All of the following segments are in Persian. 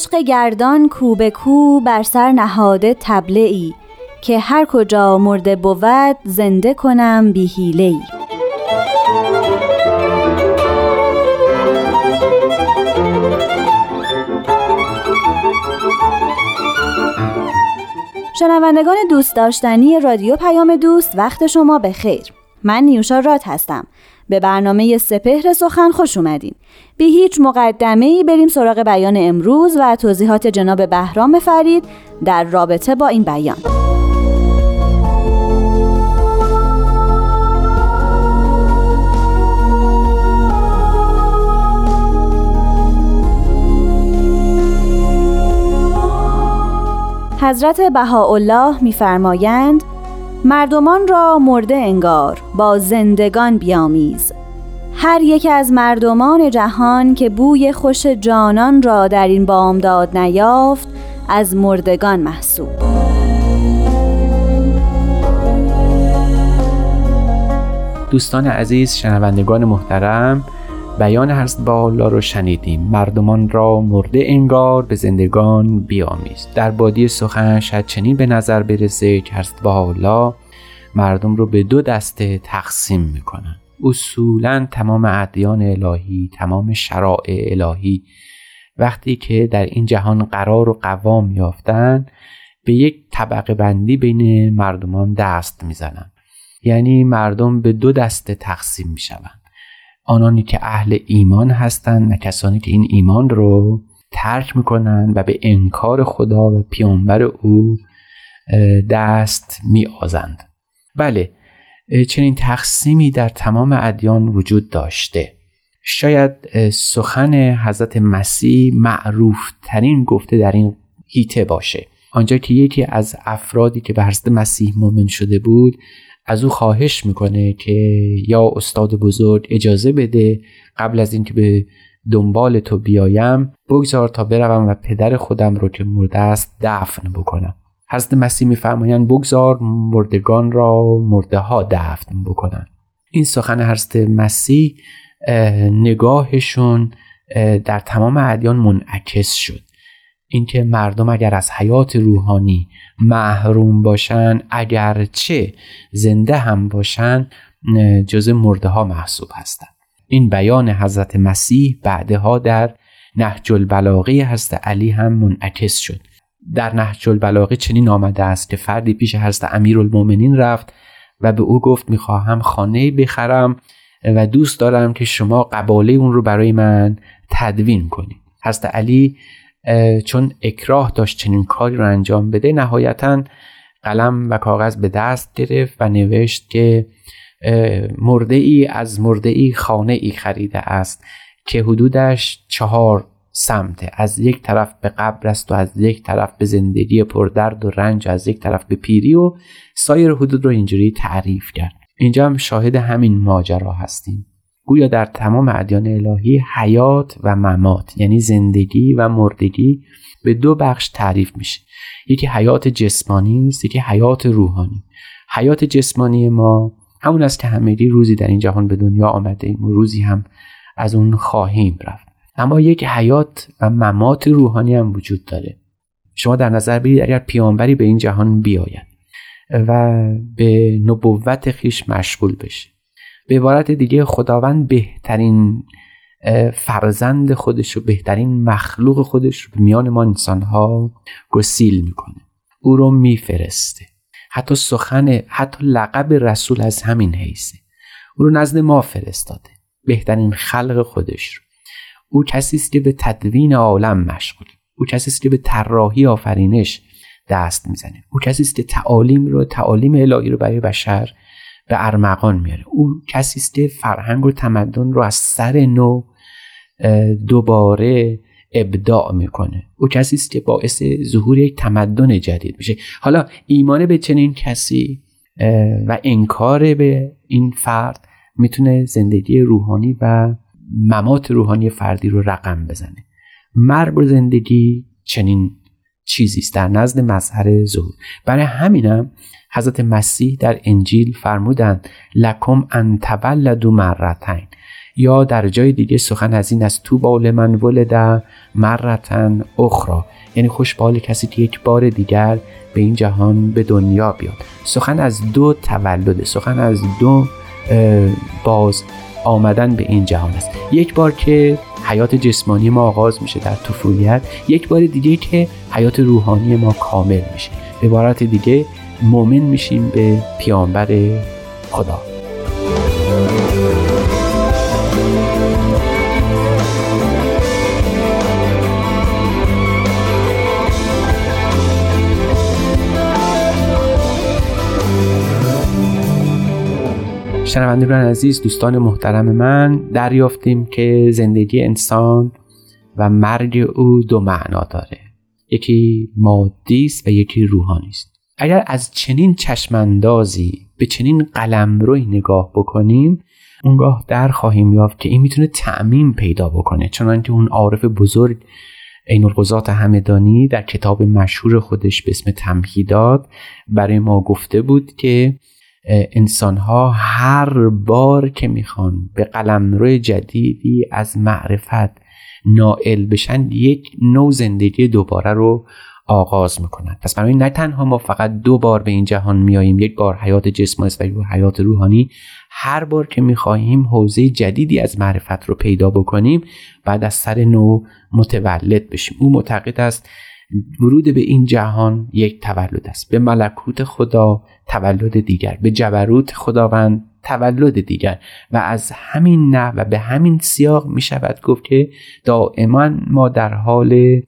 عشق گردان کو به کو بر سر نهاده تبله ای که هر کجا مرده بود زنده کنم بی حیله ای شنوندگان دوست داشتنی رادیو پیام دوست وقت شما به خیر. من نیوشا رات هستم. به برنامه سپهر سخن خوش اومدین. بی هیچ مقدمه ای بریم سراغ بیان امروز و توضیحات جناب بهرام فرید در رابطه با این بیان. حضرت بهاءالله میفرمایند مردمان را مرده انگار با زندگان بیامیز. هر یک از مردمان جهان که بوی خوش جانان را در این بامداد نیافت از مردگان محسوب. دوستان عزیز شنوندگان محترم بیان هست با الله رو شنیدیم. مردمان را مرده انگار به زندگان بیامیز. در بادی سخن شاید چنین به نظر برسه که هست با مردم رو به دو دسته تقسیم می‌کنن. اصولا تمام ادیان الهی تمام شرائع الهی وقتی که در این جهان قرار و قوام یافتن به یک طبقه بندی بین مردمان دست می‌زنن. یعنی مردم به دو دسته تقسیم می‌شوند. آنانی که اهل ایمان هستند و کسانی که این ایمان رو ترک می‌کنن و به انکار خدا و پیامبر او دست میآزند. بله چنین تقسیمی در تمام ادیان وجود داشته. شاید سخن حضرت مسیح معروف ترین گفته در این هیته باشه. آنجا که یکی از افرادی که به حضرت مسیح مؤمن شده بود از او خواهش می‌کنه که یا استاد بزرگ اجازه بده قبل از اینکه به دنبال تو بیایم بگذار تا بروم و پدر خودم رو که مرده است دفن بکنم. حضرت مسیح میفرمایند بگذار مردگان را مرده ها دفن بکنن. این سخن حضرت مسیح نگاهشون در تمام ادیان منعکس شد. اینکه مردم اگر از حیات روحانی محروم باشن اگرچه زنده هم باشن جز مرده ها محسوب هستند این بیان حضرت مسیح بعدها در نهج البلاغه حضرت علی هم منعکس شد. در نهج البلاغه چنین آمده است که فردی پیش حضرت امیرالمؤمنین رفت و به او گفت می‌خواهم خانه بخرم و دوست دارم که شما قباله اون رو برای من تدوین کنید. حضرت علی چون اکراه داشت چنین کاری رو انجام بده نهایتا قلم و کاغذ به دست گرفت و نوشت که مرده ای از مرده ای خانه ای خریده است که حدودش چهار سمته. از یک طرف به قبر است و از یک طرف به زندگی پردرد و رنج و از یک طرف به پیری و سایر حدود رو اینجوری تعریف کرد. اینجا هم شاهد همین ماجرا هستیم. گویا در تمام ادیان الهی حیات و ممات یعنی زندگی و مردگی به دو بخش تعریف میشه. یکی حیات جسمانی است یکی حیات روحانی. حیات جسمانی ما همون است که همگی روزی در این جهان به دنیا آمده ایم و روزی هم از اون خواهیم رفت. اما یک حیات و ممات روحانی هم وجود داره. شما در نظر بگیرید اگر پیامبری به این جهان بیاید و به نبوت خیش مشغول بشه. به عبارت دیگه خداوند بهترین فرزند خودش و بهترین مخلوق خودش رو میان ما انسانها گسیل می‌کنه. او رو میفرسته. حتی سخن حتی لقب رسول از همین حیثه. او رو نزد ما فرستاده. بهترین خلق خودش رو. او کسی است که به تدوین عالم مشغول. او کسی است که به طراحی آفرینش دست می‌زنه. او کسی است که تعالیم رو تعالیم الهی رو برای بشر به ارمغان میاره. او کسی است که فرهنگ و تمدن رو از سر نو دوباره ابداع می‌کنه. او کسی است که باعث ظهور یک تمدن جدید میشه. حالا ایمان به چنین کسی و انکار به این فرد می‌تونه زندگی روحانی و ممات روحانی فردی رو رقم بزنه. مرگ و زندگی چنین چیزی است. در نزد مظهر ظهور. برای همینم حضرت مسیح در انجیل فرمودند لکم ان تولدوا مرتین. یا در جای دیگه سخن از این از تو بال من ولد مرتن اخرى یعنی خوش بال کسی که یک بار دیگر به این جهان به دنیا بیاد. سخن از دو تولد سخن از دو باز آمدن به این جهان است. یک بار که حیات جسمانی ما آغاز میشه در طفولیت یک بار دیگه که حیات روحانی ما کامل میشه. به عبارت دیگه مؤمن میشیم به پیامبر خدا. شنوندگان عزیز دوستان محترم من دریافتیم که زندگی انسان و مرگ او دو معنا داره. یکی مادی است و یکی روحانی است. اگر از چنین چشماندازی به چنین قلمروی نگاه بکنیم اونگاه در خواهیم یافت که این می‌تونه تعمیم پیدا بکنه. چنانکه اون عارف بزرگ عین القضات همدانی در کتاب مشهور خودش به اسم تمهیدات برای ما گفته بود که انسان ها هر بار که می‌خوان به قلمرو جدیدی از معرفت نائل بشن یک نوع زندگی دوباره رو آغاز می‌کنن. پس برای نه تنها ما فقط دو بار به این جهان میاییم یک بار حیات جسمانی و یک حیات روحانی. هر بار که می‌خواهیم حوزه جدیدی از معرفت رو پیدا بکنیم بعد از سر نو متولد بشیم. او معتقد است ورود به این جهان یک تولد است. به ملکوت خدا تولد دیگر به جبروت خداوند تولد دیگر. و از همین نه و به همین سیاق می شود گفت که دائما ما در حال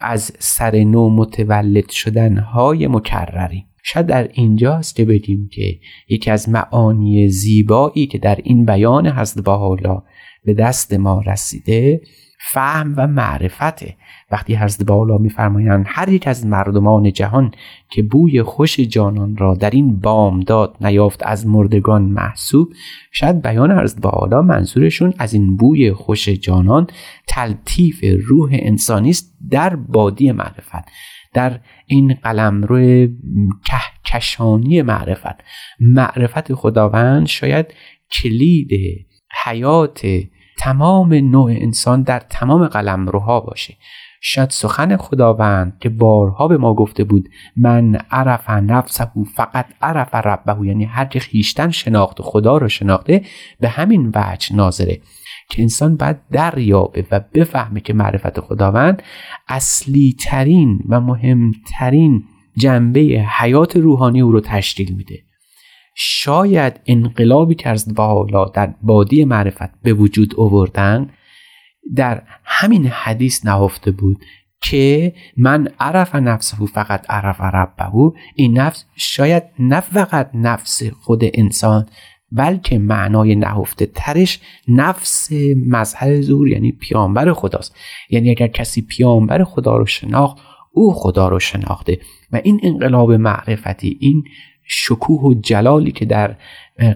از سر نو متولد شدن های مکرریم. شاید در اینجاست که بگیم که یکی از معانی زیبایی که در این بیان حضرت حالا به دست ما رسیده فهم و معرفته. وقتی حضرت بالا میفرمایند هر یک از مردمان جهان که بوی خوش جانان را در این بامداد نیافت از مردگان محسوب شاید بیان حضرت بالا منظورشون از این بوی خوش جانان تلطیف روح انسانی است در بادی معرفت در این قلمرو کهکشانی معرفت. معرفت خداوند شاید کلید حیات تمام نوع انسان در تمام قلمروها باشه. شاید سخن خداوند که بارها به ما گفته بود من عرف نفسه فقط عرف ربه یعنی هر که خیشتن شناخت خدا رو شناخته به همین وجه ناظره. که انسان باید دریابه و بفهمه که معرفت خداوند اصلی ترین و مهمترین جنبه حیات روحانی او رو تشکیل میده. شاید انقلابی که از بالا در بادی معرفت به وجود آوردن در همین حدیث نهفته بود که من عرف نفسه فقط عرف ربه. این نفس شاید نه فقط نفس خود انسان بلکه معنای نهفته ترش نفس مظهر زور یعنی پیامبر خداست. یعنی اگر کسی پیامبر خدا رو شناخت او خدا رو شناخته. و این انقلاب معرفتی این شکوه و جلالی که در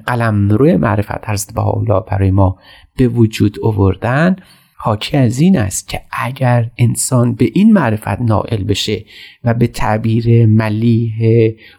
قلم روی معرفت حضرت حالا برای ما به وجود آوردن حاکی از این است که اگر انسان به این معرفت نائل بشه و به تعبیر ملیح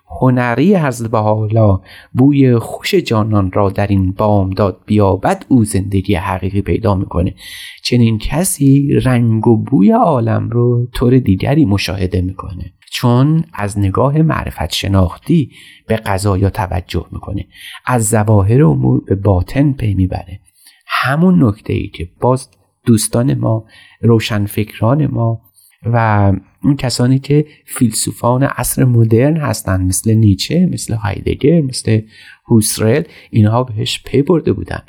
هنری حضرت حالا بوی خوش جانان را در این بامداد بیابد او زندگی حقیقی پیدا می‌کنه. چنین کسی رنگ و بوی عالم رو طور دیگری مشاهده می‌کنه. چون از نگاه معرفت شناختی به قضایا توجه می‌کنه. از ظواهر امور به باطن پی می‌بره. همون نکته ای که باز دوستان ما روشنفکران ما و اون کسانی که فیلسوفان عصر مدرن هستند مثل نیچه مثل هایدگر مثل هوسرل اینها بهش پی برده بودن.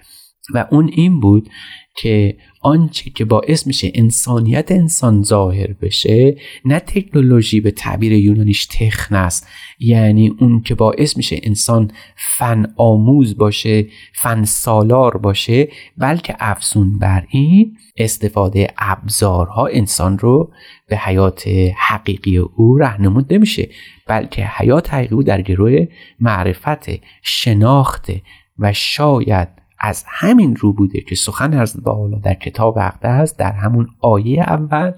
و اون این بود که آنچه که باعث میشه انسانیت انسان ظاهر بشه نه تکنولوژی به تعبیر یونانیش تخن است. یعنی اون که باعث میشه انسان فن آموز باشه فن سالار باشه بلکه افزون بر این استفاده ابزارها انسان رو به حیات حقیقی او رهنمود نمیشه بلکه حیات حقیقی او در گروه معرفت شناخت و شاید از همین رو بوده که سخن از بالا در کتاب است در همون آیه اول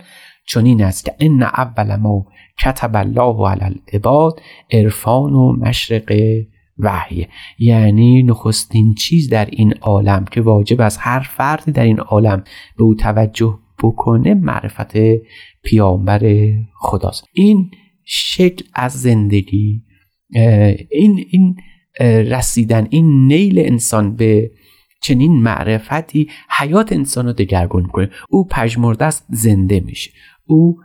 چنین است که ان اول ما کتب الله علی العباد عرفان و مشرق وحی. یعنی نخستین چیز در این عالم که واجب از هر فردی در این عالم به او توجه بکنه معرفت پیامبر خداست. این شکل از زندگی این این رسیدن این نیل انسان به چنین معرفتی حیات انسان رو دگرگون کنه او پژمرده است زنده میشه. او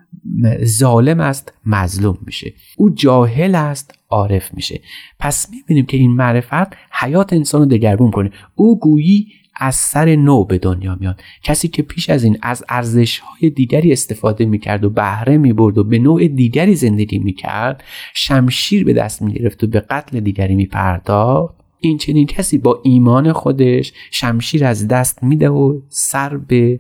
ظالم است مظلوم میشه. او جاهل است عارف میشه. پس می‌بینیم که این معرفت حیات انسان رو دگرگون کنه او گویی از سر نو به دنیا میاد. کسی که پیش از این از ارزش های دیگری استفاده می‌کرد و بهره می‌برد و به نوع دیگری زندگی می‌کرد شمشیر به دست می‌گرفت و به قتل دیگری میپرداخت. این چنین کسی با ایمان خودش شمشیر از دست میده و سر به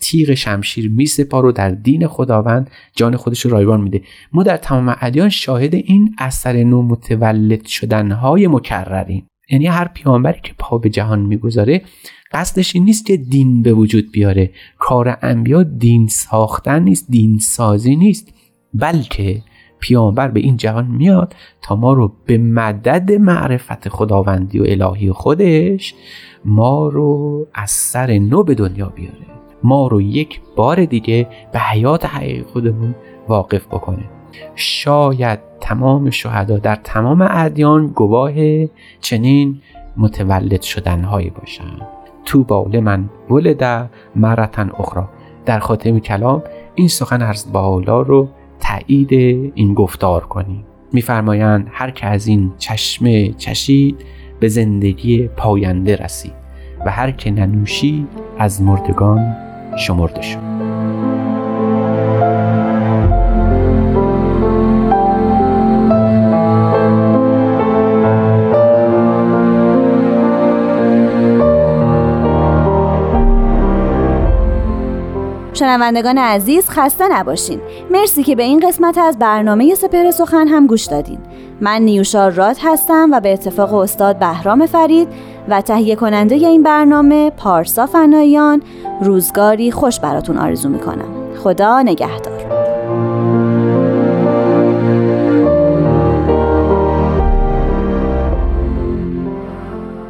تیغ شمشیر میسپار و در دین خداوند جان خودش رو رایگان میده. ما در تمام ادیان شاهد این اثر نو متولد شدنهای مکرریم یعنی هر پیامبری که پا به جهان می‌گذاره قصدش این نیست که دین به وجود بیاره. کار انبیا دین ساختن نیست دین سازی نیست. بلکه پیامبر به این جهان میاد تا ما رو به مدد معرفت خداوندی و الهی خودش ما رو از سر نو به دنیا بیاره. ما رو یک بار دیگه به حیات حقیقی خودمون واقف بکنه. شاید تمام شهدا در تمام ادیان گواه چنین متولد شدنهایی باشن تو باول من ولد مرتن اخرى در خاتم کلام این سخن از بالا رو تایید این گفتار کنیم. میفرمایند هر که از این چشمه چشید به زندگی پاینده رسید و هر که ننوشید از مردگان شمرده شد. شنوندگان عزیز خسته نباشین. مرسی که به این قسمت از برنامه سپر سخن هم گوش دادین. من نیوشا راد هستم و به اتفاق استاد بهرام فرید و تهیه کننده این برنامه پارسا فنایان روزگاری خوش براتون آرزو می‌کنم. خدا نگهدار.